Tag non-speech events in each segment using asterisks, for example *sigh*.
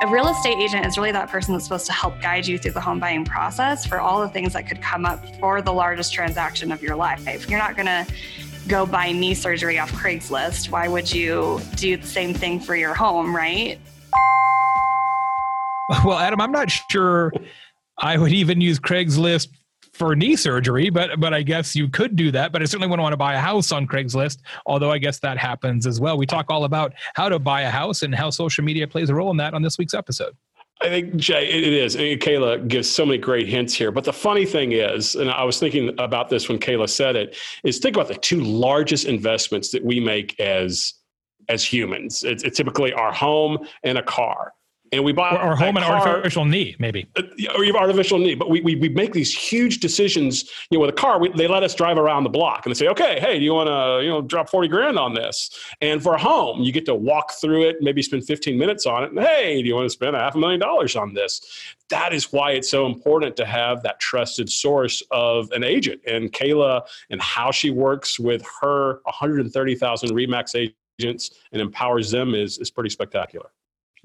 A real estate agent is really that person that's supposed to help guide you through the home buying process for all the things that could come up for the largest transaction of your life. You're not going to go buy knee surgery off Craigslist. Why would you do the same thing for your home, right? *laughs* Well, Adam, I'm not sure I would even use Craigslist for knee surgery, but but I guess you could do that. But I certainly wouldn't want to buy a house on Craigslist, although I guess that happens as well. We talk all about how to buy a house and how social media plays a role in that on this week's episode. I think Jay, it is. Kayla gives so many great hints here. But the funny thing is, and I was thinking about this when Kayla said it, is think about the two largest investments that we make as as humans. It's, it's typically our home and a car and we buy or, or home and artificial knee, maybe, uh, or you have artificial knee. But we, we, we make these huge decisions. You know, with a car, we, they let us drive around the block, and they say, okay, hey, do you want to you know drop forty grand on this? And for a home, you get to walk through it, maybe spend fifteen minutes on it, and hey, do you want to spend a half a million dollars on this? That is why it's so important to have that trusted source of an agent. And Kayla and how she works with her 130,000 Remax agents and empowers them is is pretty spectacular.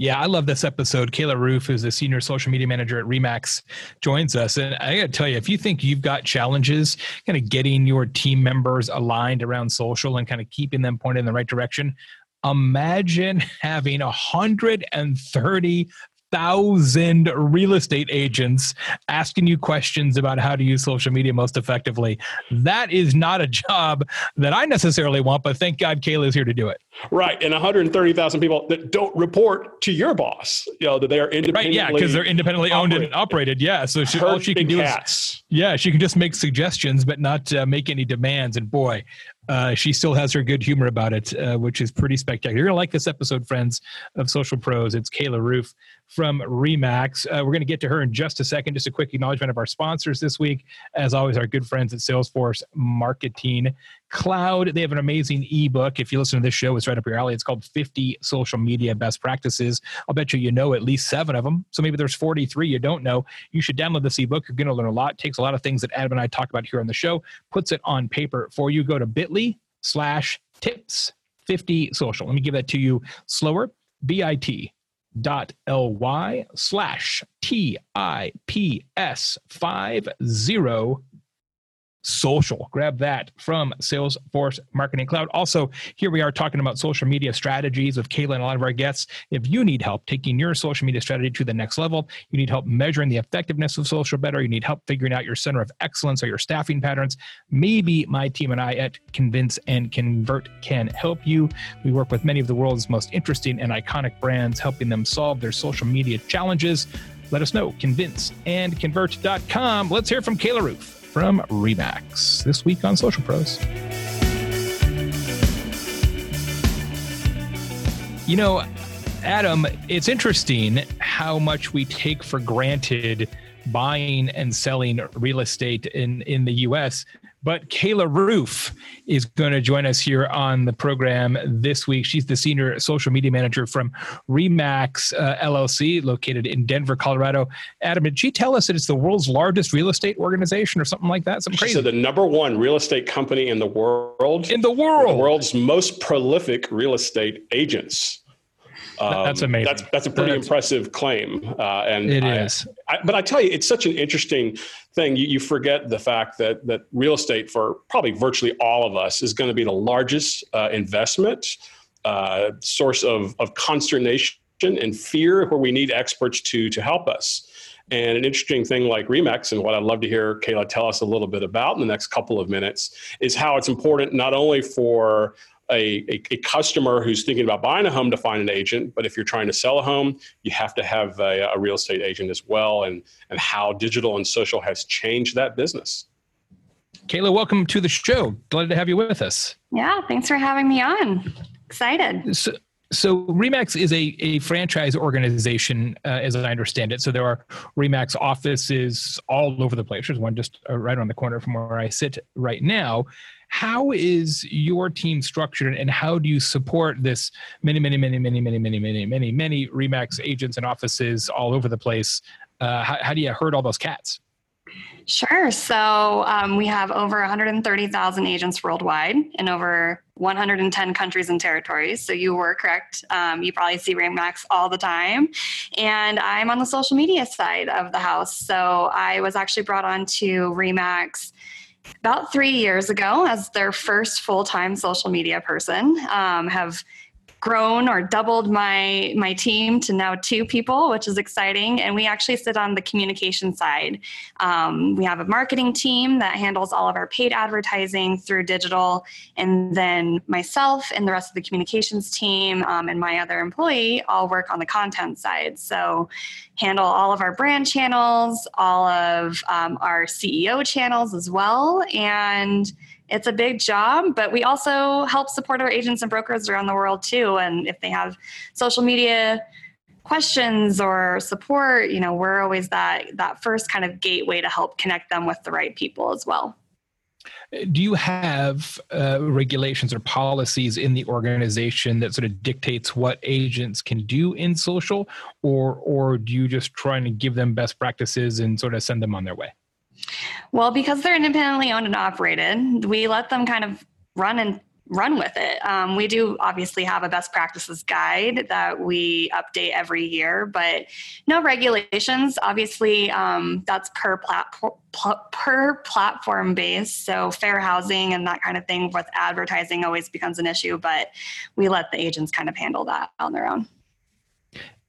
Yeah, I love this episode. Kayla Roofe, who's the senior social media manager at Remax, joins us. And I got to tell you, if you think you've got challenges kind of getting your team members aligned around social and kind of keeping them pointed in the right direction, imagine having 130 thousand real estate agents asking you questions about how to use social media most effectively. That is not a job that I necessarily want, but thank God Kayla is here to do it. Right, and 130,000 people that don't report to your boss, you know, that they are independently right. Yeah, because they're independently operated. owned and operated. Yeah, so she, all she can do cats. is yeah, she can just make suggestions, but not uh, make any demands. And boy, uh, she still has her good humor about it, uh, which is pretty spectacular. You're gonna like this episode, friends of Social Pros. It's Kayla Roofe from Remax. Uh, we're gonna get to her in just a second. Just a quick acknowledgement of our sponsors this week, as always, our good friends at Salesforce Marketing cloud. They have an amazing ebook. If you listen to this show, it's right up your alley. It's called 50 Social Media Best Practices. I'll bet you you know at least seven of them. So maybe there's 43 you don't know. You should download this ebook. You're going to learn a lot. It takes a lot of things that Adam and I talk about here on the show, puts it on paper for you. Go to bit.ly slash tips 50 social. Let me give that to you slower. B-I-T dot L-Y slash T-I-P-S 50 social. Grab that from Salesforce Marketing Cloud. Also, here we are talking about social media strategies with Kayla and a lot of our guests. If you need help taking your social media strategy to the next level, you need help measuring the effectiveness of social better, you need help figuring out your center of excellence or your staffing patterns, maybe my team and I at Convince and Convert can help you. We work with many of the world's most interesting and iconic brands, helping them solve their social media challenges. Let us know, convince and convert.com. Let's hear from Kayla Roofe from Remax this week on Social Pros. You know, Adam, it's interesting how much we take for granted buying and selling real estate in, in the US. But Kayla Roofe is going to join us here on the program this week. She's the senior social media manager from Remax uh, LLC, located in Denver, Colorado. Adam, did she tell us that it's the world's largest real estate organization or something like that? Something crazy. So the number one real estate company in the world. In the world. The world's most prolific real estate agents. Um, that's amazing. That's that's a pretty that's, impressive claim. Uh, and it I, is. I, but I tell you, it's such an interesting thing. You, you forget the fact that that real estate for probably virtually all of us is going to be the largest uh, investment uh, source of of consternation and fear, where we need experts to to help us. And an interesting thing like Remax, and what I'd love to hear Kayla tell us a little bit about in the next couple of minutes, is how it's important not only for a, a, a, customer who's thinking about buying a home to find an agent, but if you're trying to sell a home, you have to have a, a real estate agent as well, and, and how digital and social has changed that business. Kayla, welcome to the show. Glad to have you with us. Yeah, thanks for having me on. Excited. So, so Remax is a, a franchise organization, uh, as I understand it. So there are Remax offices all over the place. There's one just uh, right on the corner from where I sit right now. How is your team structured and how do you support this many, many, many, many, many, many, many, many, many Remax agents and offices all over the place? Uh, how, how do you herd all those cats? Sure. So um, we have over 130,000 agents worldwide in over 110 countries and territories. So you were correct. Um, you probably see Remax all the time. And I'm on the social media side of the house. So I was actually brought on to Remax about three years ago as their first full time social media person. Um, have grown or doubled my my team to now two people, which is exciting. And we actually sit on the communication side. Um, we have a marketing team that handles all of our paid advertising through digital, and then myself and the rest of the communications team um, and my other employee all work on the content side. So handle all of our brand channels, all of um, our CEO channels as well, and it's a big job, but we also help support our agents and brokers around the world too. And if they have social media questions or support, you know, we're always that that first kind of gateway to help connect them with the right people as well. Do you have uh, regulations or policies in the organization that sort of dictates what agents can do in social, or or do you just try to give them best practices and sort of send them on their way? Well, because they're independently owned and operated, we let them kind of run and run with it. Um, we do obviously have a best practices guide that we update every year, but no regulations. Obviously, um, that's per platform per platform based. So fair housing and that kind of thing with advertising always becomes an issue, but we let the agents kind of handle that on their own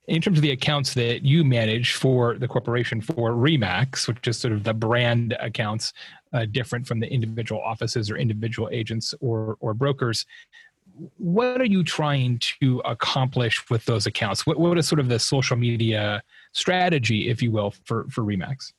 in terms of the accounts that you manage for the corporation for Remax, which is sort of the brand accounts, uh, different from the individual offices or individual agents or or brokers. What are you trying to accomplish with those accounts? What, what is sort of the social media strategy, if you will, for for Remax?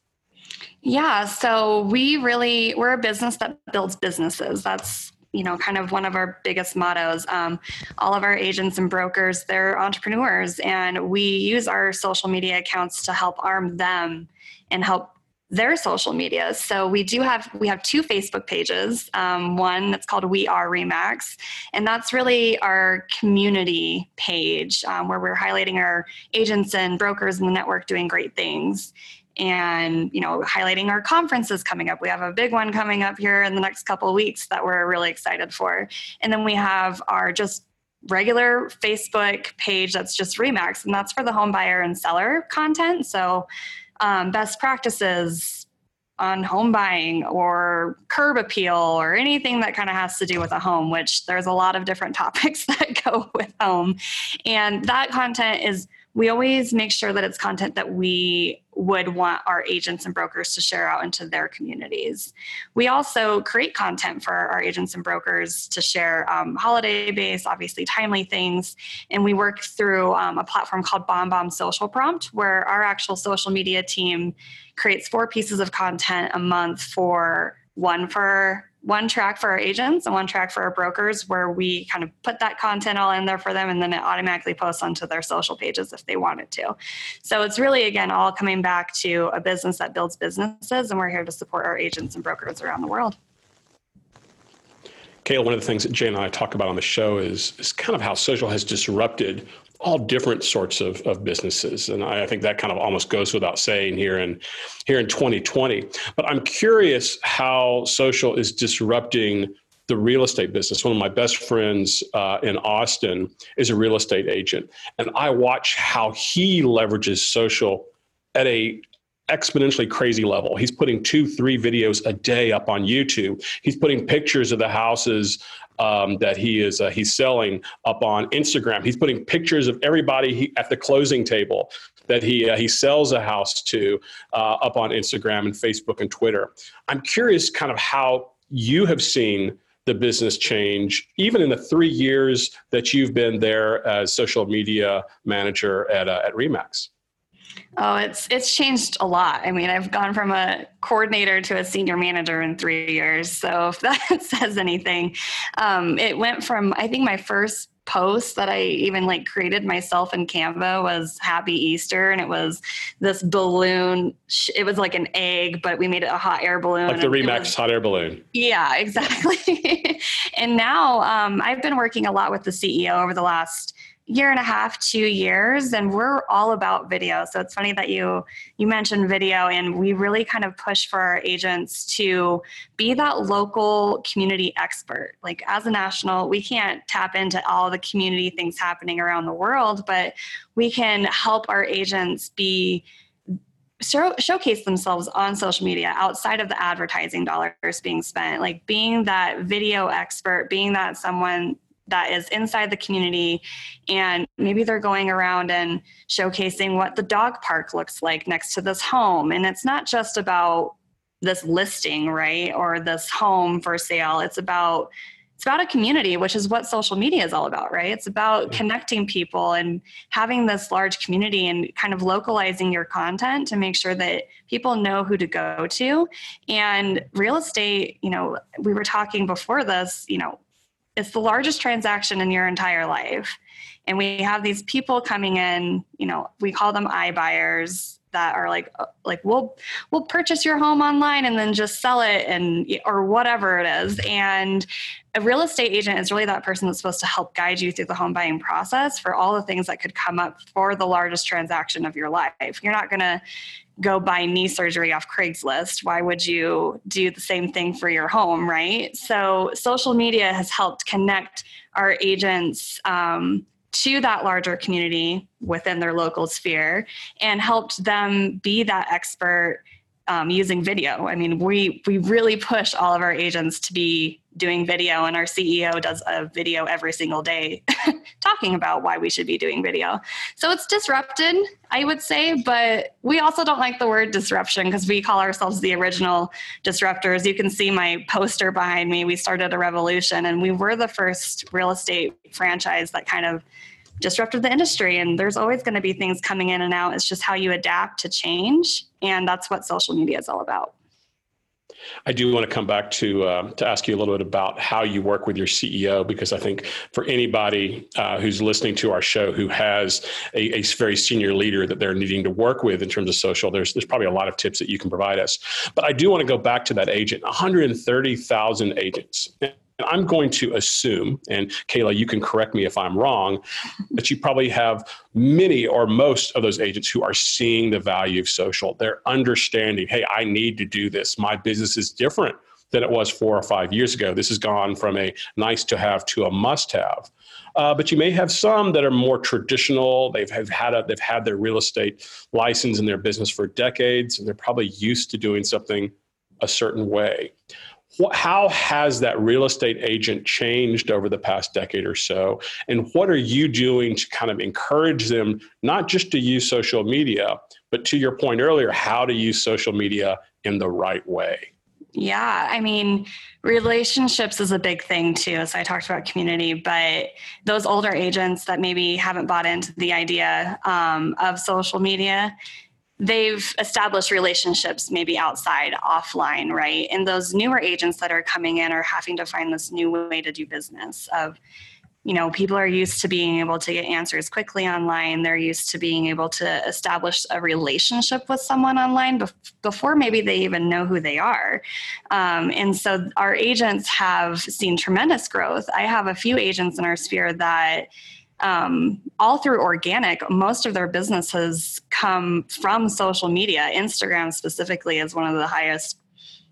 Yeah, so we really we're a business that builds businesses. That's you know kind of one of our biggest mottos. Um, all of our agents and brokers they're entrepreneurs and we use our social media accounts to help arm them and help their social media. So we do have we have two facebook pages um, one that's called we are remax and that's really our community page um, where we're highlighting our agents and brokers in the network doing great things and you know highlighting our conferences coming up. We have a big one coming up here in the next couple weeks that we're really excited for. And then we have our just regular facebook page that's just remax and that's for the home buyer and seller content. So um, best practices on home buying or curb appeal or anything that kind of has to do with a home which there's a lot of different *laughs* topics that go with home. And that content is we always make sure that it's content that we would want our agents and brokers to share out into their communities. We also create content for our agents and brokers to share um, holiday based, obviously timely things. And we work through um, a platform called BombBomb Social Prompt, where our actual social media team creates four pieces of content a month for one for one track for our agents and one track for our brokers where we kind of put that content all in there for them and then it automatically posts onto their social pages if they wanted to. So it's really, again, all coming back to a business that builds businesses and we're here to support our agents and brokers around the world. Kayla, one of the things that Jay and I talk about on the show is, is kind of how social has disrupted all different sorts of, of businesses. And I, I, think that kind of almost goes without saying here in here in 2020. But I'm curious how social is disrupting the real estate business. One of my best friends uh, in Austin is a real estate agent, and I watch how he leverages social at a exponentially crazy level. He's putting two, three videos a day up on YouTube. He's putting pictures of the houses um, that he is uh, he's selling up on Instagram. He's putting pictures of everybody he, at the closing table that he uh, he sells a house to uh, up on Instagram and Facebook and Twitter. I'm curious, kind of how you have seen the business change, even in the three years that you've been there as social media manager at uh, at Remax. Oh, it's it's changed a lot. I mean, I've gone from a coordinator to a senior manager in three years. So *laughs* if that says anything, um, it went from I think my first post that I even like created myself in Canva was Happy Easter, and it was this balloon. It was like an egg, but we made it a hot air balloon. Like the Remax was, hot air balloon. Yeah, exactly. *laughs* and now um, I've been working a lot with the CEO over the last year and a half, two years, and we're all about video. So it's funny that you you mentioned video, and we really kind of push for our agents to be that local community expert. Like as a national, we can't tap into all the community things happening around the world, but we can help our agents be show, showcase themselves on social media outside of the advertising dollars being spent like being that video expert being that someone that is inside the community. And maybe they're going around and showcasing what the dog park looks like next to this home. And it's not just about this listing right or this home for sale. It's about it's about a community which is what social media is all about right? It's about connecting people and having this large community and kind of localizing your content to make sure that people know who to go to. And real estate you know we were talking before this you know it's the largest transaction in your entire life. And we have these people coming in you know we call them iBuyers that are like uh, like we'll we'll purchase your home online and then just sell it and or whatever it is and a real estate agent is really that person that's supposed to help guide you through the home buying process for all the things that could come up for the largest transaction of your life you're not going to go buy knee surgery off Craigslist. Why would you do the same thing for your home, right? So, social media has helped connect our agents um, to that larger community within their local sphere and helped them be that expert um, using video. I mean, we we really push all of our agents to be doing video, and our CEO does a video every single day *laughs* talking about why we should be doing video. So it's disrupted, I would say, but we also don't like the word disruption because we call ourselves the original disruptors. You can see my poster behind me. We started a revolution, and we were the first real estate franchise that kind of disrupted the industry and there's always going to be things coming in and out it's just how you adapt to change and that's what social media is all about I do want to come back to uh, to ask you a little bit about how you work with your CEO because I think for anybody uh, who's listening to our show who has a, a, very senior leader that they're needing to work with in terms of social, there's there's probably a lot of tips that you can provide us. But I do want to go back to that agent, 130,000 agents. I'm going to assume, and Kayla, you can correct me if I'm wrong, that you probably have many or most of those agents who are seeing the value of social. They're understanding, hey, I need to do this. My business is different than it was four or five years ago. This has gone from a nice to have to a must have. Uh, but you may have some that are more traditional. They've have had a, they've had their real estate license in their business for decades, and they're probably used to doing something a certain way how has that real estate agent changed over the past decade or so? And what are you doing to kind of encourage them not just to use social media, but to your point earlier, how to use social media in the right way? Yeah, I mean, relationships is a big thing too. So I talked about community, but those older agents that maybe haven't bought into the idea um, of social media, they've established relationships maybe outside offline right? And those newer agents that are coming in are having to find this new way to do business of you know people are used to being able to get answers quickly online. They're used to being able to establish a relationship with someone online before maybe they even know who they are. Um, and so our agents have seen tremendous growth. I have a few agents in our sphere that um, all through organic, most of their businesses come from social media. Instagram specifically is one of the highest,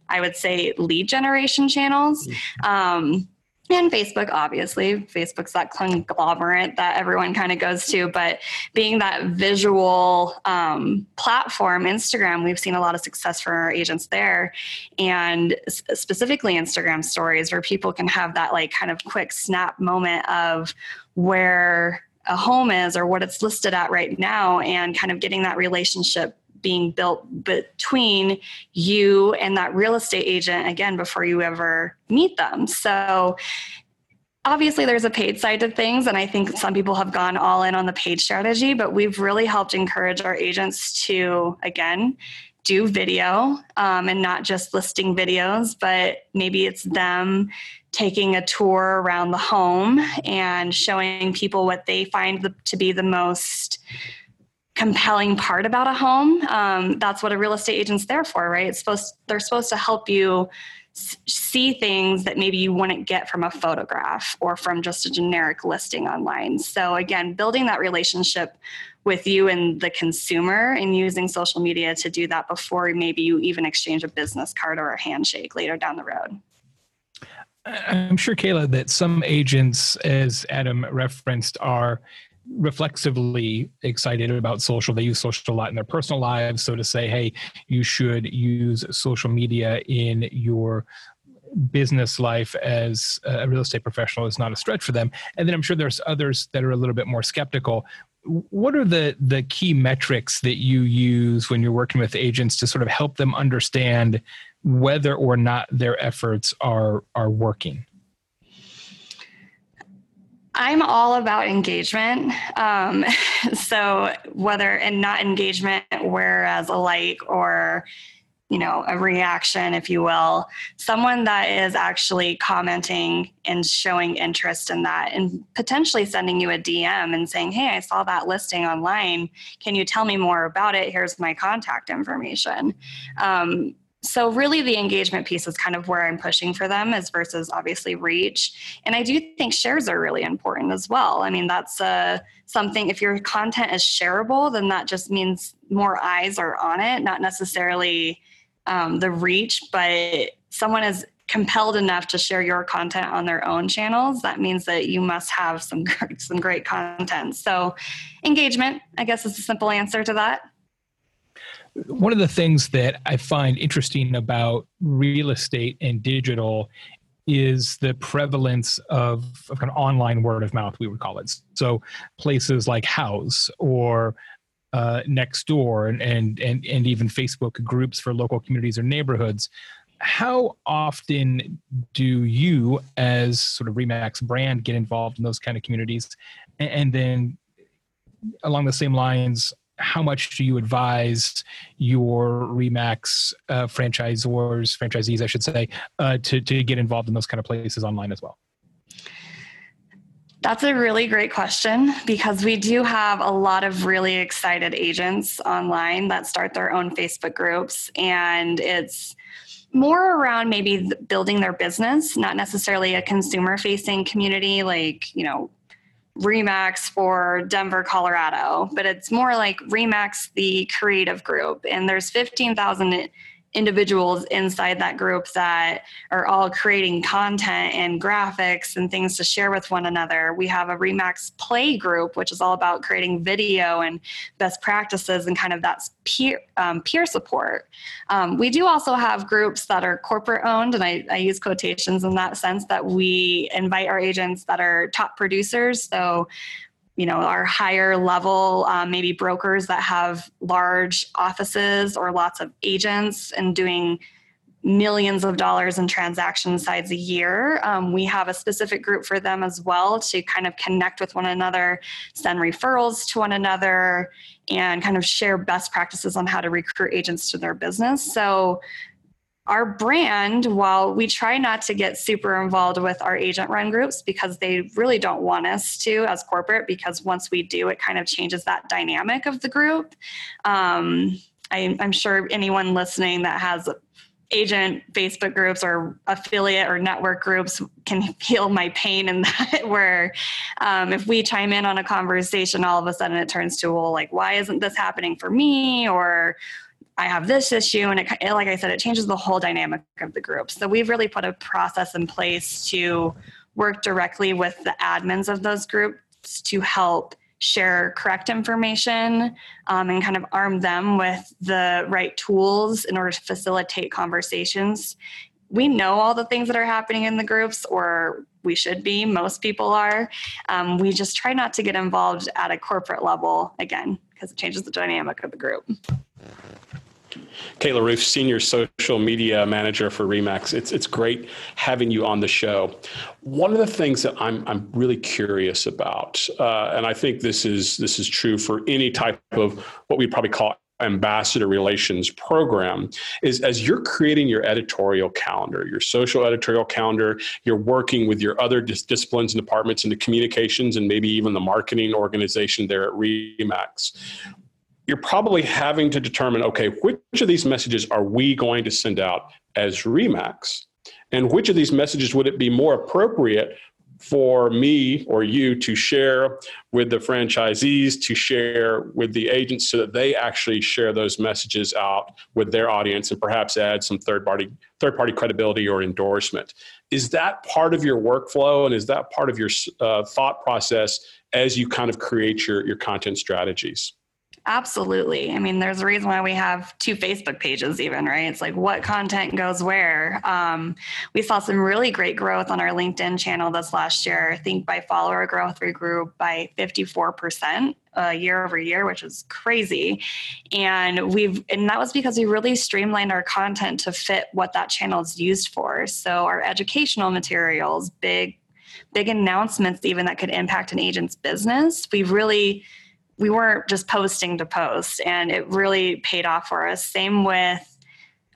I would say, lead generation channels. Mm-hmm. Um, and Facebook, obviously. Facebook's that conglomerate that everyone kind of goes to. But being that visual um, platform, Instagram, we've seen a lot of success for our agents there. And specifically Instagram stories, where people can have that like kind of quick snap moment of where a home is or what it's listed at right now and kind of getting that relationship being built between you and that real estate agent again before you ever meet them. So obviously there's a paid side to things and i think some people have gone all in on the paid strategy but we've really helped encourage our agents to again do video um, and not just listing videos but maybe it's them taking a tour around the home and showing people what they find the, to be the most compelling part about a home. Um, that's what a real estate agent's there for, right? It's supposed they're supposed to help you see things that maybe you wouldn't get from a photograph or from just a generic listing online. So, again, building that relationship with you and the consumer and using social media to do that before maybe you even exchange a business card or a handshake later down the road. I'm sure, Kayla, that some agents, as Adam referenced, are reflexively excited about social. They use social a lot in their personal lives. So to say, hey, you should use social media in your business life as a real estate professional is not a stretch for them. And then I'm sure there's others that are a little bit more skeptical. What are the the key metrics that you use when you're working with agents to sort of help them understand whether or not their efforts are are working? I'm all about engagement. Um, *laughs* so whether and not engagement, whereas a like or you know a reaction if you will someone that is actually commenting and showing interest in that and potentially sending you a dm and saying hey i saw that listing online. Can you tell me more about it? Here's my contact information. Um, so really the engagement piece is kind of where i'm pushing for them as versus obviously reach. And i do think shares are really important as well. I mean that's uh, something if your content is shareable then that just means more eyes are on it not necessarily um, the reach but someone is compelled enough to share your content on their own channels that means that you must have some *laughs* some great content so engagement i guess is a simple answer to that one of the things that I find interesting about real estate and digital is the prevalence of, of kind of online word of mouth, we would call it. So places like Houzz or uh, Nextdoor and, and and and even Facebook groups for local communities or neighborhoods. How often do you, as sort of Remax brand, get involved in those kind of communities? And, and then, along the same lines, how much do you advise your Remax uh, franchisors, franchisees, I should say, uh, to, to get involved in those kind of places online as well? That's a really great question because we do have a lot of really excited agents online that start their own Facebook groups, and it's more around maybe building their business, not necessarily a consumer facing community like, you know, Remax for Denver, Colorado, but it's more like Remax, the creative group. And there's 15,000 individuals inside that group that are all creating content and graphics and things to share with one another. We have a Remax Play group, which is all about creating video and best practices and kind of that peer um, peer support. Um, we do also have groups that are corporate owned, and I, I use quotations in that sense that we invite our agents that are top producers. So you know our higher level um, maybe brokers that have large offices or lots of agents and doing millions of dollars in transaction sides a year um, we have a specific group for them as well to kind of connect with one another send referrals to one another and kind of share best practices on how to recruit agents to their business. So our brand, while we try not to get super involved with our agent run groups because they really don't want us to as corporate, because once we do, it kind of changes that dynamic of the group. Um, I, I'm sure anyone listening that has agent Facebook groups or affiliate or network groups can feel my pain in *laughs* that. Where um, if we chime in on a conversation, all of a sudden it turns to, well, like, why isn't this happening for me? Or I have this issue, and it, like I said, it changes the whole dynamic of the group. So we've really put a process in place to work directly with the admins of those groups to help share correct information um, and kind of arm them with the right tools in order to facilitate conversations. We know all the things that are happening in the groups, or we should be, most people are. Um, we just try not to get involved at a corporate level again, because it changes the dynamic of the group. Kayla Roofe, Senior Social Media Manager for Remax. It's, it's great having you on the show. One of the things that I'm, I'm really curious about, uh, and I think this is, this is true for any type of what we'd probably call ambassador relations program is as you're creating your editorial calendar your social editorial calendar you're working with your other dis- disciplines and departments in the communications and maybe even the marketing organization there at remax you're probably having to determine okay, which of these messages are we going to send out as Remax? And which of these messages would it be more appropriate for me or you to share with the franchisees, to share with the agents so that they actually share those messages out with their audience and perhaps add some third party third party credibility or endorsement. Is that part of your workflow and is that part of your uh, thought process as you kind of create your, your content strategies? Absolutely. I mean, there's a reason why we have two Facebook pages, even, right? It's like what content goes where. Um, we saw some really great growth on our LinkedIn channel this last year. I think by follower growth, we grew by 54% uh, year over year, which is crazy. And we've, and that was because we really streamlined our content to fit what that channel is used for. So our educational materials, big, big announcements, even that could impact an agent's business, we've really we weren't just posting to post and it really paid off for us. Same with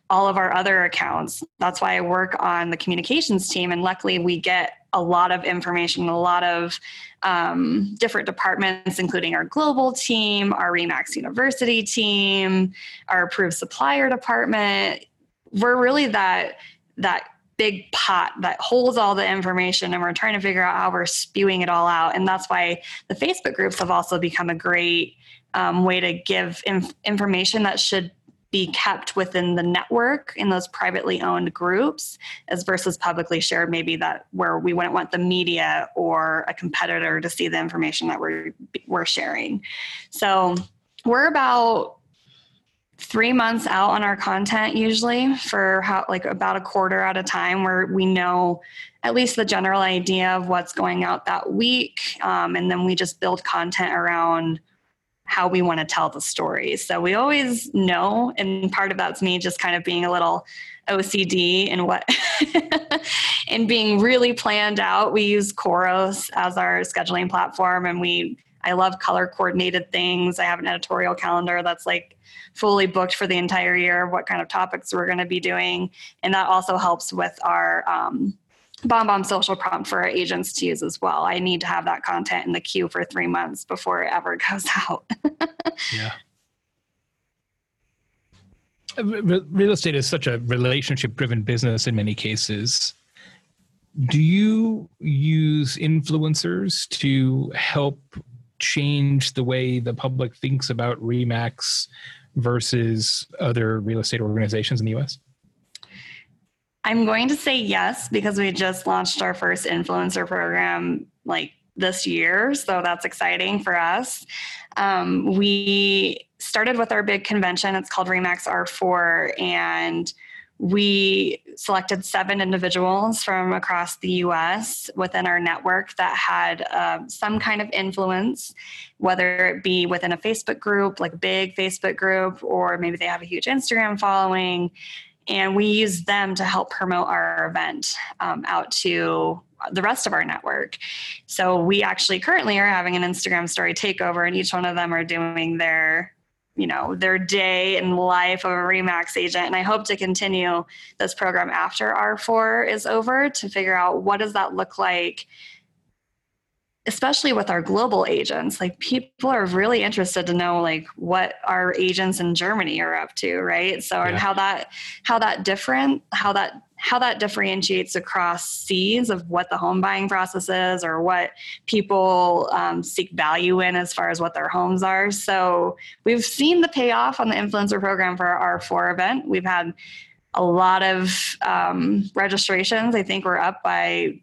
all of our other accounts. That's why i work on the communications team and luckily we get a lot of information a lot of um, different departments including our global team our remax university team our approved supplier department. We're really that that big pot that holds all the information and we're trying to figure out how we're spewing it all out. And that's why the facebook groups have also become a great um, way to give inf- information that should be kept within the network in those privately owned groups as versus publicly shared maybe that where we wouldn't want the media or a competitor to see the information that we're we're sharing. So we're about three months out on our content usually for how like about a quarter at a time where we know at least the general idea of what's going out that week um, and then we just build content around how we want to tell the story. So we always know and part of that's me just kind of being a little ocd and what *laughs* and being really planned out. We use Khoros as our scheduling platform and we i love color coordinated things i have an editorial calendar that's like fully booked for the entire year of what kind of topics we're going to be doing. And that also helps with our um, bomb social prompt for our agents to use as well. I need to have that content in the queue for three months before it ever *laughs* goes out. yeah. Real estate is such a relationship driven business in many cases. Do you use influencers to help change the way the public thinks about Remax versus other real estate organizations in the US? I'm going to say yes because we just launched our first influencer program like this year. So that's exciting for us. Um, we started with our big convention. It's called Remax R4. And we selected seven individuals from across the US within our network that had uh, some kind of influence, whether it be within a Facebook group, like a big Facebook group, or maybe they have a huge Instagram following. And we use them to help promote our event um, out to the rest of our network. So we actually currently are having an Instagram story takeover, and each one of them are doing their you know their day and life of a remax agent. And i hope to continue this program after r4 is over to figure out what does that look like especially with our global agents. Like people are really interested to know like what our agents in germany are up to right? So yeah. and how that how that different how that how that differentiates across seas of what the home buying process is or what people um, seek value in as far as what their homes are. So we've seen the payoff on the influencer program for our r4 event. We've had a lot of um, registrations. I think we're up by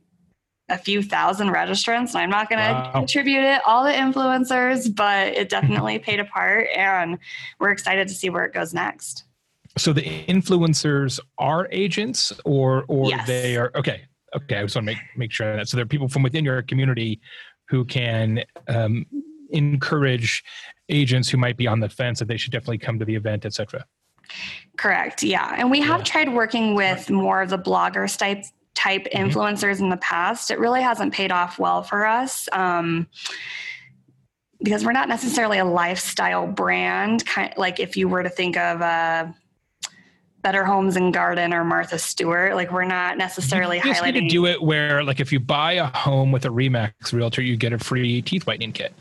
a few thousand registrants. And i'm not going to wow. contribute it all the influencers but it definitely *laughs* paid a part and we're excited to see where it goes next so the influencers are agents or or yes. they are okay okay i just want to make make sure that so there are people from within your community who can um, encourage agents who might be on the fence that they should definitely come to the event etc correct yeah and we have yeah. tried working with more of the bloggers type type mm-hmm. influencers in the past, it really hasn't paid off well for us. Um, because we're not necessarily a lifestyle brand, kind like if you were to think of uh, Better Homes and Garden or Martha Stewart, like we're not necessarily you just highlighting. Need to do it where, like, if you buy a home with a Remax Realtor, you get a free teeth whitening kit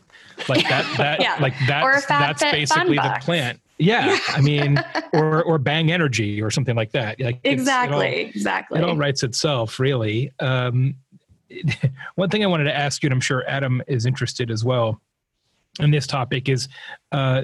like that *laughs* that yeah. like that's that's basically the plan Yeah, I mean, *laughs* or or Bang Energy or something like that. Like exactly, it all, exactly. It all writes itself, really. Um, *laughs* one thing I wanted to ask you, and I'm sure Adam is interested as well in this topic, is uh,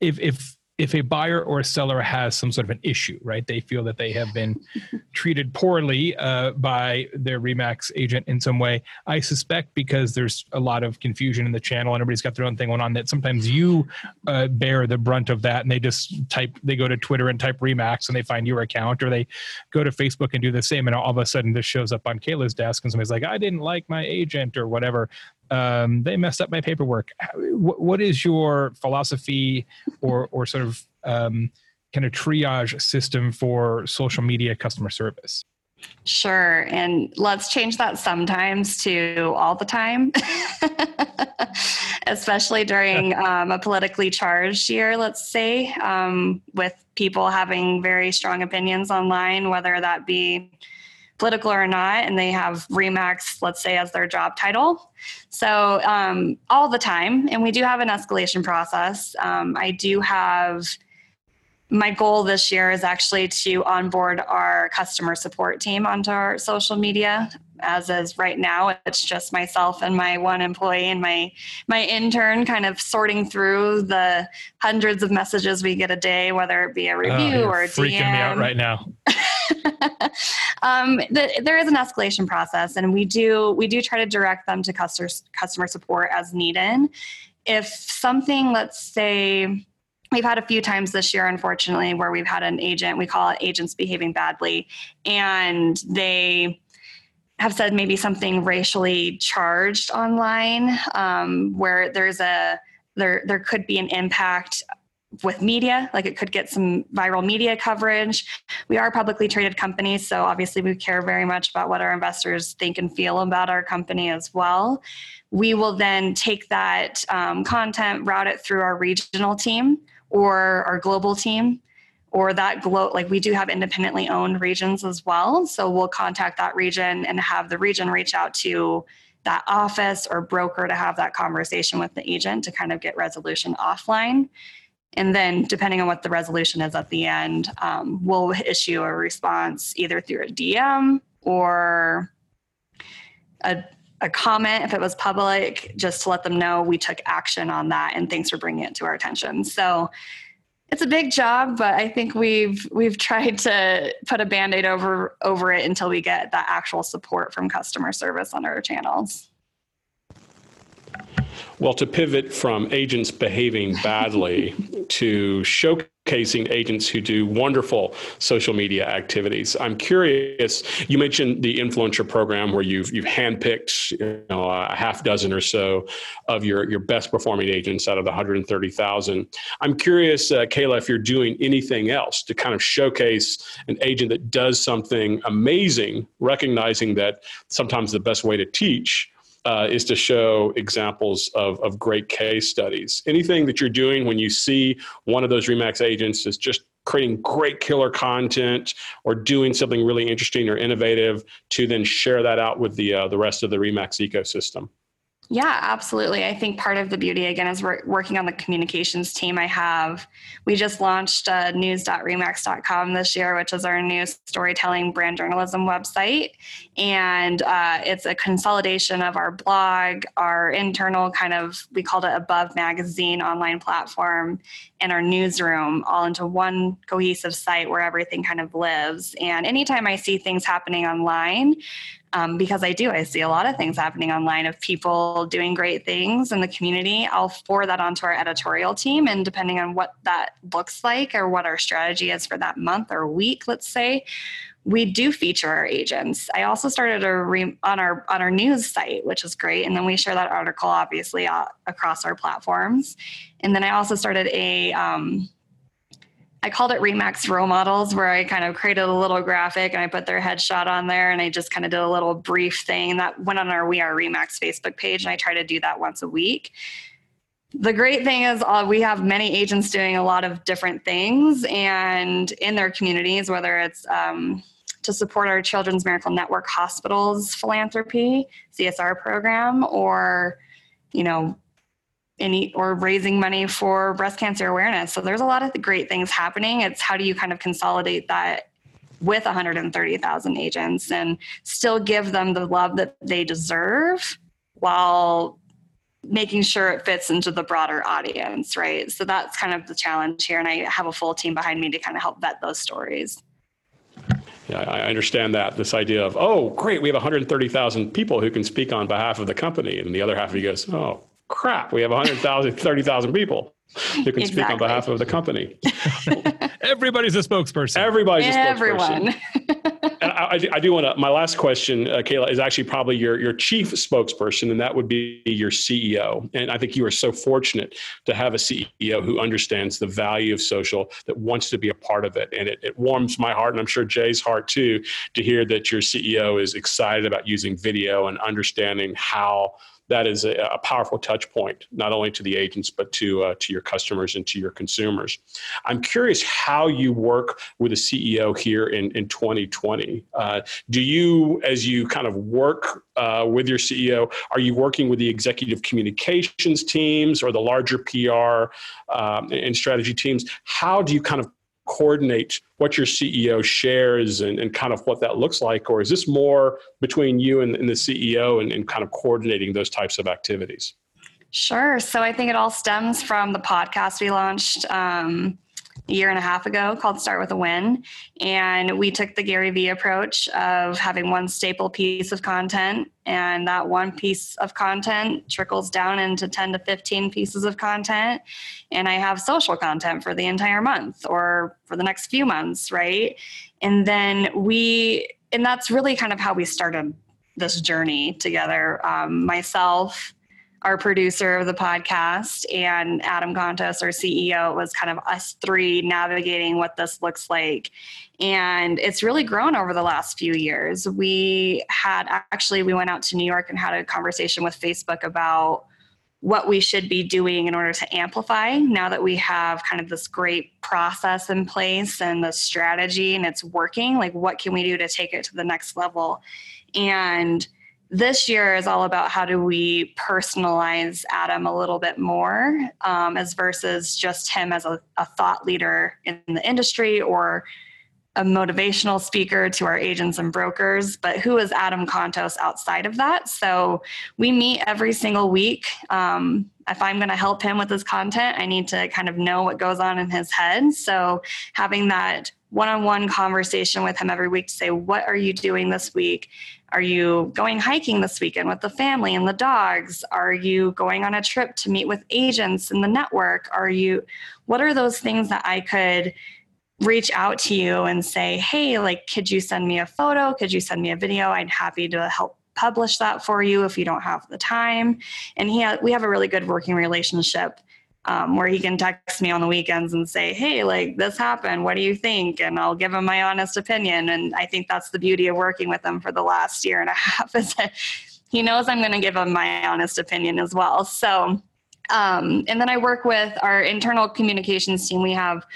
if if if a buyer or a seller has some sort of an issue, right? They feel that they have been *laughs* treated poorly uh, by their Remax agent in some way. I suspect because there's a lot of confusion in the channel and everybody's got their own thing going on that sometimes you uh, bear the brunt of that and they just type, they go to Twitter and type Remax and they find your account or they go to Facebook and do the same. And all of a sudden this shows up on Kayla's desk and somebody's like, I didn't like my agent or whatever um, they messed up my paperwork. What, what is your philosophy or, or sort of um, kind of triage system for social media customer service? Sure. And let's change that sometimes to all the time, *laughs* especially during um, a politically charged year, let's say, um, with people having very strong opinions online, whether that be political or not, and they have Remax, let's say, as their job title. So um, all the time, and we do have an escalation process. Um, I do have my goal this year is actually to onboard our customer support team onto our social media as is right now it's just myself and my one employee and my my intern kind of sorting through the hundreds of messages we get a day whether it be a review oh, or a freaking DM. me out right now *laughs* um, the, there is an escalation process, and we do we do try to direct them to customer customer support as needed. If something, let's say, we've had a few times this year, unfortunately, where we've had an agent, we call it agents behaving badly, and they have said maybe something racially charged online, um, where there's a there there could be an impact with media, like it could get some viral media coverage. We are publicly traded companies, so obviously we care very much about what our investors think and feel about our company as well. We will then take that um, content, route it through our regional team or our global team or that globe like we do have independently owned regions as well so we'll contact that region and have the region reach out to that office or broker to have that conversation with the agent to kind of get resolution offline and then, depending on what the resolution is at the end, um, we'll issue a response either through a DM or a, a comment if it was public, just to let them know we took action on that and thanks for bringing it to our attention. So it's a big job, but I think we've we've tried to put a band-aid over over it until we get that actual support from customer service on our channels. Well, to pivot from agents behaving badly *laughs* to showcasing agents who do wonderful social media activities, I'm curious. You mentioned the influencer program where you've you've handpicked you know, a half dozen or so of your your best performing agents out of the 130,000. I'm curious, uh, Kayla, if you're doing anything else to kind of showcase an agent that does something amazing, recognizing that sometimes the best way to teach uh, is to show examples of, of great case studies. Anything that you're doing when you see one of those Remax agents is just creating great killer content or doing something really interesting or innovative to then share that out with the uh, the rest of the Remax ecosystem. Yeah, absolutely. I think part of the beauty, again, is we're working on the communications team. I have, we just launched uh, news.remax.com this year, which is our new storytelling brand journalism website. And uh, it's a consolidation of our blog, our internal kind of, we called it Above Magazine online platform, and our newsroom all into one cohesive site where everything kind of lives. And anytime I see things happening online, um, because I do. I see a lot of things happening online of people doing great things in the community. I'll forward that onto our editorial team, and depending on what that looks like or what our strategy is for that month or week, let's say, we do feature our agents. I also started a re- on our on our news site, which is great, and then we share that article obviously uh, across our platforms. And then I also started a um, I called it Remax Role Models, where I kind of created a little graphic and I put their headshot on there and I just kind of did a little brief thing that went on our We Are Remax Facebook page. And I try to do that once a week. The great thing is, uh, we have many agents doing a lot of different things and in their communities, whether it's um, to support our Children's Miracle Network Hospitals philanthropy, CSR program, or, you know, any or raising money for breast cancer awareness. So there's a lot of great things happening. It's how do you kind of consolidate that with 130,000 agents and still give them the love that they deserve while making sure it fits into the broader audience, right? So that's kind of the challenge here. And I have a full team behind me to kind of help vet those stories. Yeah, I understand that. This idea of, oh, great, we have 130,000 people who can speak on behalf of the company. And the other half of you goes, oh, crap, we have 100,000, *laughs* 30,000 people who can exactly. speak on behalf of the company. *laughs* Everybody's a spokesperson. Everybody's a Everyone. spokesperson. *laughs* and I, I do want to, my last question, uh, Kayla, is actually probably your, your chief spokesperson, and that would be your CEO. And I think you are so fortunate to have a CEO who understands the value of social, that wants to be a part of it. And it, it warms my heart, and I'm sure Jay's heart too, to hear that your CEO is excited about using video and understanding how that is a, a, powerful touch point, not only to the agents, but to, uh, to your customers and to your consumers. I'm curious how you work with a CEO here in, in 2020. Uh, do you, as you kind of work uh, with your CEO, are you working with the executive communications teams or the larger PR um, and strategy teams? How do you kind of coordinate what your CEO shares and, and kind of what that looks like? Or is this more between you and, and the CEO and, and kind of coordinating those types of activities? Sure. So I think it all stems from the podcast we launched um, a year and a half ago called Start with a Win. And we took the Gary Vee approach of having one staple piece of content, and that one piece of content trickles down into 10 to 15 pieces of content. And I have social content for the entire month or for the next few months, right? And then we, and that's really kind of how we started this journey together. Um, myself, our producer of the podcast, and Adam Contos, our CEO. It was kind of us three navigating what this looks like. And it's really grown over the last few years. We had actually, we went out to New York and had a conversation with Facebook about what we should be doing in order to amplify now that we have kind of this great process in place and the strategy and it's working like what can we do to take it to the next level and this year is all about how do we personalize Adam a little bit more um, as versus just him as a, a, thought leader in the industry or a motivational speaker to our agents and brokers. But who is Adam Contos outside of that? So we meet every single week. Um, if I'm going to help him with his content, I need to kind of know what goes on in his head. So having that one on one conversation with him every week to say, What are you doing this week? Are you going hiking this weekend with the family and the dogs? Are you going on a trip to meet with agents in the network? Are you, what are those things that I could reach out to you and say, hey, like, could you send me a photo? Could you send me a video? I'd happy to help publish that for you if you don't have the time. And he, ha- we have a really good working relationship um, where he can text me on the weekends and say, Hey, like this happened. What do you think? And I'll give him my honest opinion. And I think that's the beauty of working with him for the last year and a *laughs* half is that he knows I'm going to give him my honest opinion as well. So, um, and then I work with our internal communications team. We have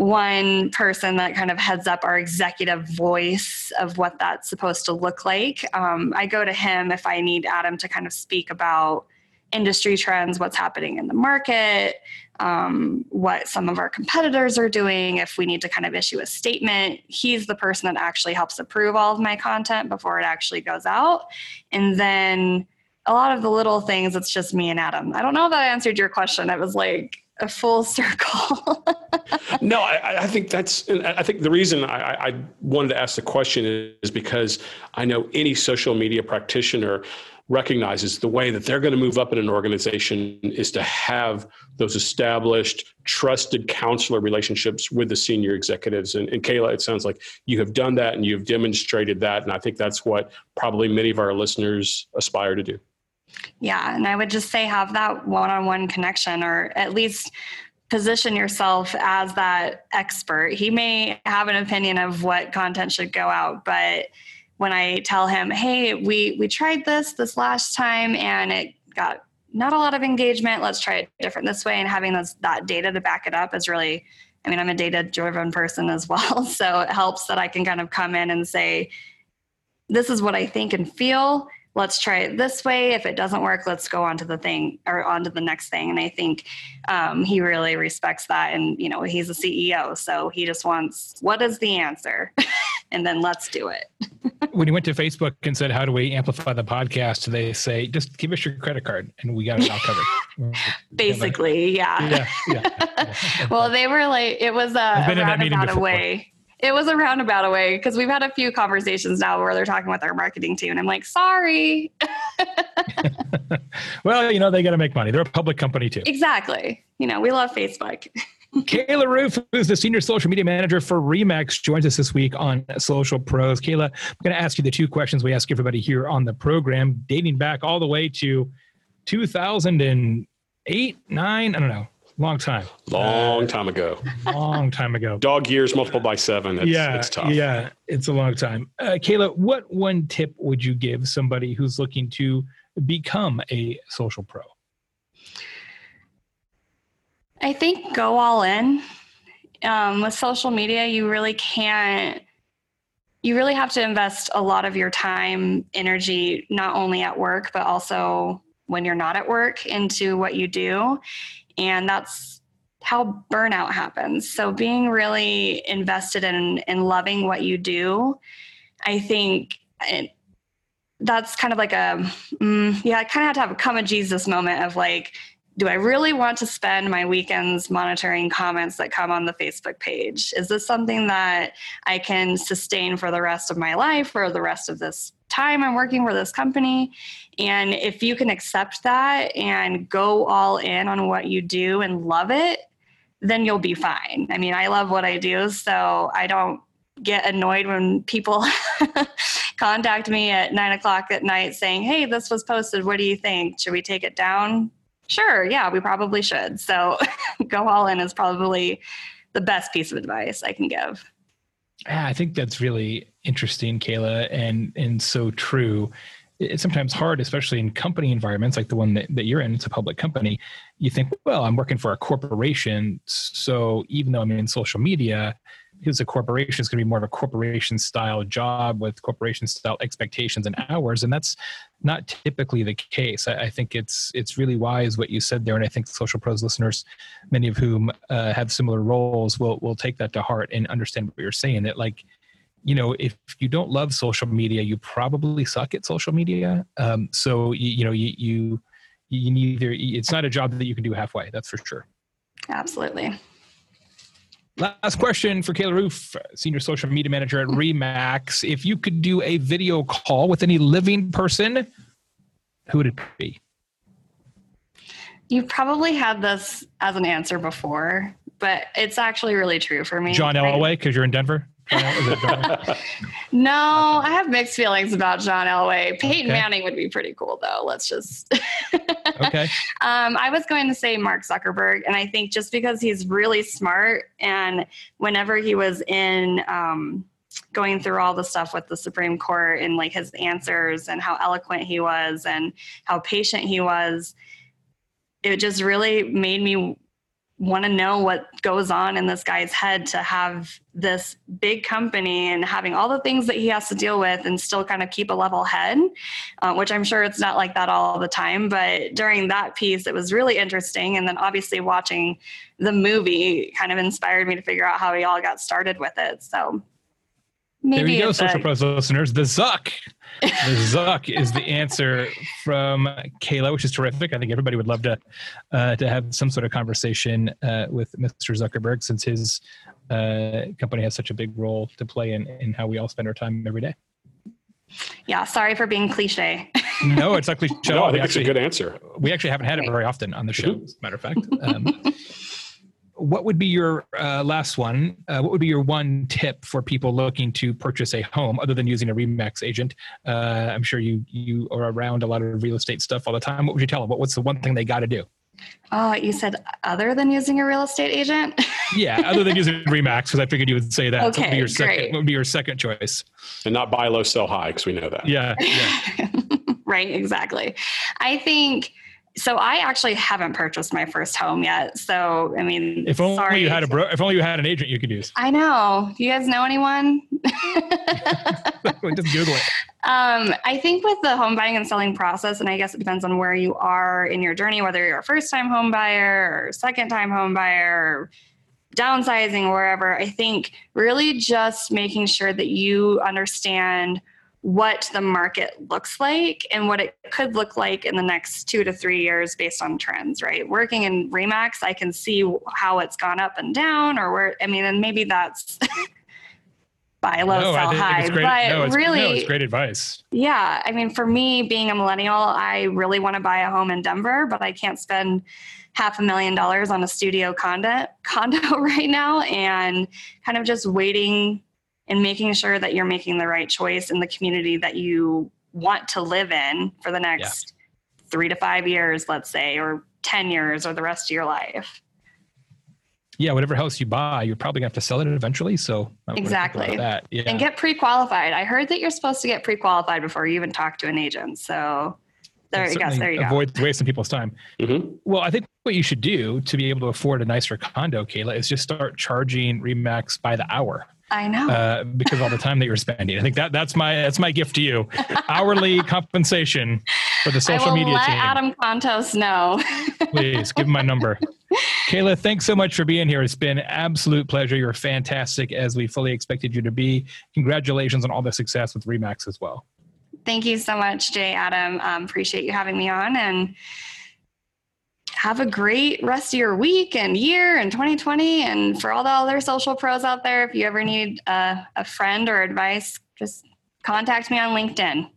one person that kind of heads up our executive voice of what that's supposed to look like. Um, I go to him if I need Adam to kind of speak about industry trends, what's happening in the market, um, what some of our competitors are doing, if we need to kind of issue a statement. He's the person that actually helps approve all of my content before it actually goes out. And then a lot of the little things, it's just me and Adam. I don't know if that answered your question. It was like a full circle. *laughs* no, I, I, think that's, I think the reason I, I wanted to ask the question is because I know any social media practitioner recognizes the way that they're going to move up in an organization is to have those established, trusted counselor relationships with the senior executives. And, and Kayla, it sounds like you have done that and you've demonstrated that. And I think that's what probably many of our listeners aspire to do. Yeah. And I would just say have that one on one connection or at least position yourself as that expert. He may have an opinion of what content should go out, but when I tell him, "Hey, we we tried this this last time and it got not a lot of engagement. Let's try it different this way." And having those that data to back it up is really I mean, I'm a data driven person as well, *laughs* so it helps that I can kind of come in and say, "This is what I think and feel." Let's try it this way. If it doesn't work, let's go on to the thing or on to the next thing. And I think um, he really respects that. And, you know, he's a CEO. So he just wants, what is the answer? *laughs* and then let's do it. *laughs* when you went to Facebook and said, how do we amplify the podcast? They say, just give us your credit card and we got it all covered. *laughs* Basically. Yeah. Yeah. yeah, yeah. well, they were like, it was a, a roundabout way it was a roundabout way because we've had a few conversations now where they're talking with our marketing team, and I'm like, sorry. *laughs* well, you know, they got to make money. They're a public company too. Exactly. You know, we love Facebook. *laughs* Kayla Roofe, who's the senior social media manager for RE/MAX, joins us this week on Social Pros. Kayla, I'm going to ask you the two questions we ask everybody here on the program, dating back all the way to 2008, nine, I don't know, long time. Long uh, time ago. *laughs* Long time ago. Dog years multiplied by seven. It's, yeah, it's tough. Yeah, it's a long time. Uh, Kayla, what one tip would you give somebody who's looking to become a social pro? I think go all in. Um, with social media, you really can't. You really have to invest a lot of your time, energy, not only at work, but also when you're not at work into what you do. And that's how burnout happens. So being really invested in in loving what you do, I think it, that's kind of like a mm, yeah, I kind of have to have a come of Jesus moment of like, do I really want to spend my weekends monitoring comments that come on the Facebook page? Is this something that I can sustain for the rest of my life or the rest of this time I'm working for this company. And if you can accept that and go all in on what you do and love it, then you'll be fine. I mean, I love what I do, so I don't get annoyed when people *laughs* contact me at nine o'clock at night saying, Hey, this was posted. What do you think? Should we take it down? Sure. Yeah, we probably should. So *laughs* go all in is probably the best piece of advice I can give. Yeah, I think that's really interesting, Kayla, and and so true. It's sometimes hard, especially in company environments like the one that, that you're in. It's a public company. You think, well, I'm working for a corporation, so even though I'm in social media, because a corporation is going to be more of a corporation style job with corporation style expectations and hours and that's not typically the case I, I, think it's it's really wise what you said there and i think social pros listeners many of whom uh, have similar roles will will take that to heart and understand what you're saying that like you know if you don't love social media you probably suck at social media um, so you, you know you, you you neither it's not a job that you can do halfway that's for sure absolutely Last question for Kayla Roofe, Senior Social Media Manager at RE/MAX. If you could do a video call with any living person, who would it be? You've probably had this as an answer before, but it's actually really true for me. John Elway, because you're in Denver? *laughs* no, I have mixed feelings about John Elway. Peyton okay. Manning would be pretty cool, though. Let's just. *laughs* okay. Um, I was going to say Mark Zuckerberg, and I think just because he's really smart, and whenever he was in. Um, going through all the stuff with the Supreme Court and like his answers and how eloquent he was and how patient he was, it just really made me want to know what goes on in this guy's head to have this big company and having all the things that he has to deal with and still kind of keep a level head, uh, which I'm sure it's not like that all the time. But during that piece, it was really interesting. And then obviously watching the movie kind of inspired me to figure out how he all got started with it. So Maybe there you go, Social Pros listeners. The Zuck. The *laughs* Zuck is the answer from Kayla, which is terrific. I think everybody would love to uh, to have some sort of conversation uh, with Mr. Zuckerberg since his uh, company has such a big role to play in, in how we all spend our time every day. Yeah, sorry for being cliche. *laughs* no, it's not cliche. No, I think it's a good answer. We actually haven't had it very often on the show, as a matter of fact. Um, *laughs* what would be your uh, last one? Uh, what would be your one tip for people looking to purchase a home other than using a RE/MAX agent? Uh, I'm sure you you are around a lot of real estate stuff all the time. What would you tell them? What, what's the one thing they got to do? Oh, you said other than using a real estate agent? yeah, other than using *laughs* RE/MAX, because I figured you would say that. Okay, would be your second, great. would be your second choice? And not buy low, sell high, because we know that. Yeah. yeah. *laughs* right, exactly. I think So I actually haven't purchased my first home yet. So I mean, if only sorry. you had a bro- if only you had an agent you could use. I know. Do you guys know anyone? *laughs* Just Google it. *laughs* Um, I think with the home buying and selling process, and I guess it depends on where you are in your journey, whether you're a first time home buyer or second time home buyer or downsizing or wherever, I think really just making sure that you understand what the market looks like and what it could look like in the next two to three years based on trends, right? Working in RE/MAX, I can see how it's gone up and down, or where, I mean, and maybe that's *laughs* buy low, no, sell high. But no, it's, really, no, it's great advice. Yeah. I mean, for me, being a millennial, I really want to buy a home in Denver, but I can't spend half a million dollars on a studio condo *laughs* condo right now and kind of just waiting and making sure that you're making the right choice in the community that you want to live in for the next yeah. three to five years, let's say, or 10 years or the rest of your life. Yeah, whatever house you buy, you're probably gonna have to sell it eventually. So exactly that. Yeah. And get pre-qualified. I heard that you're supposed to get pre-qualified before you even talk to an agent. So there you go. There you avoid go. wasting people's time. Mm-hmm. Well, I think what you should do to be able to afford a nicer condo, Kayla, is just start charging RE/MAX by the hour. I know. Uh, because of all the time that you're spending. I think that that's my that's my gift to you. Hourly *laughs* compensation for the social media let team. Adam Contos know. Please give him my number. Kayla, thanks so much for being here. It's been absolute pleasure. You're fantastic as we fully expected you to be. Congratulations on all the success with RE/MAX as well. Thank you so much, Jay Adam. Um, appreciate you having me on and have a great rest of your week and year and 2020. And for all the other social pros out there, if you ever need a, a friend or advice, just contact me on LinkedIn.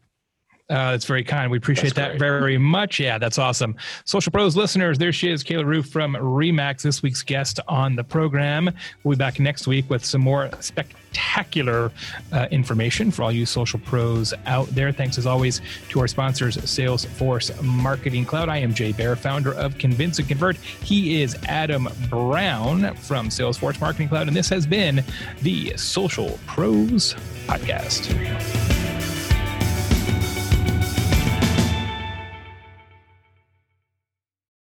Uh, that's very kind. We appreciate that very much. Yeah, that's awesome. Social Pros listeners, there she is, Kayla Roofe from RE/MAX, this week's guest on the program. We'll be back next week with some more spectacular uh, information for all you social pros out there. Thanks as always to our sponsors, Salesforce Marketing Cloud. I am Jay Baer, founder of Convince and Convert. He is Adam Brown from Salesforce Marketing Cloud, and this has been the Social Pros Podcast.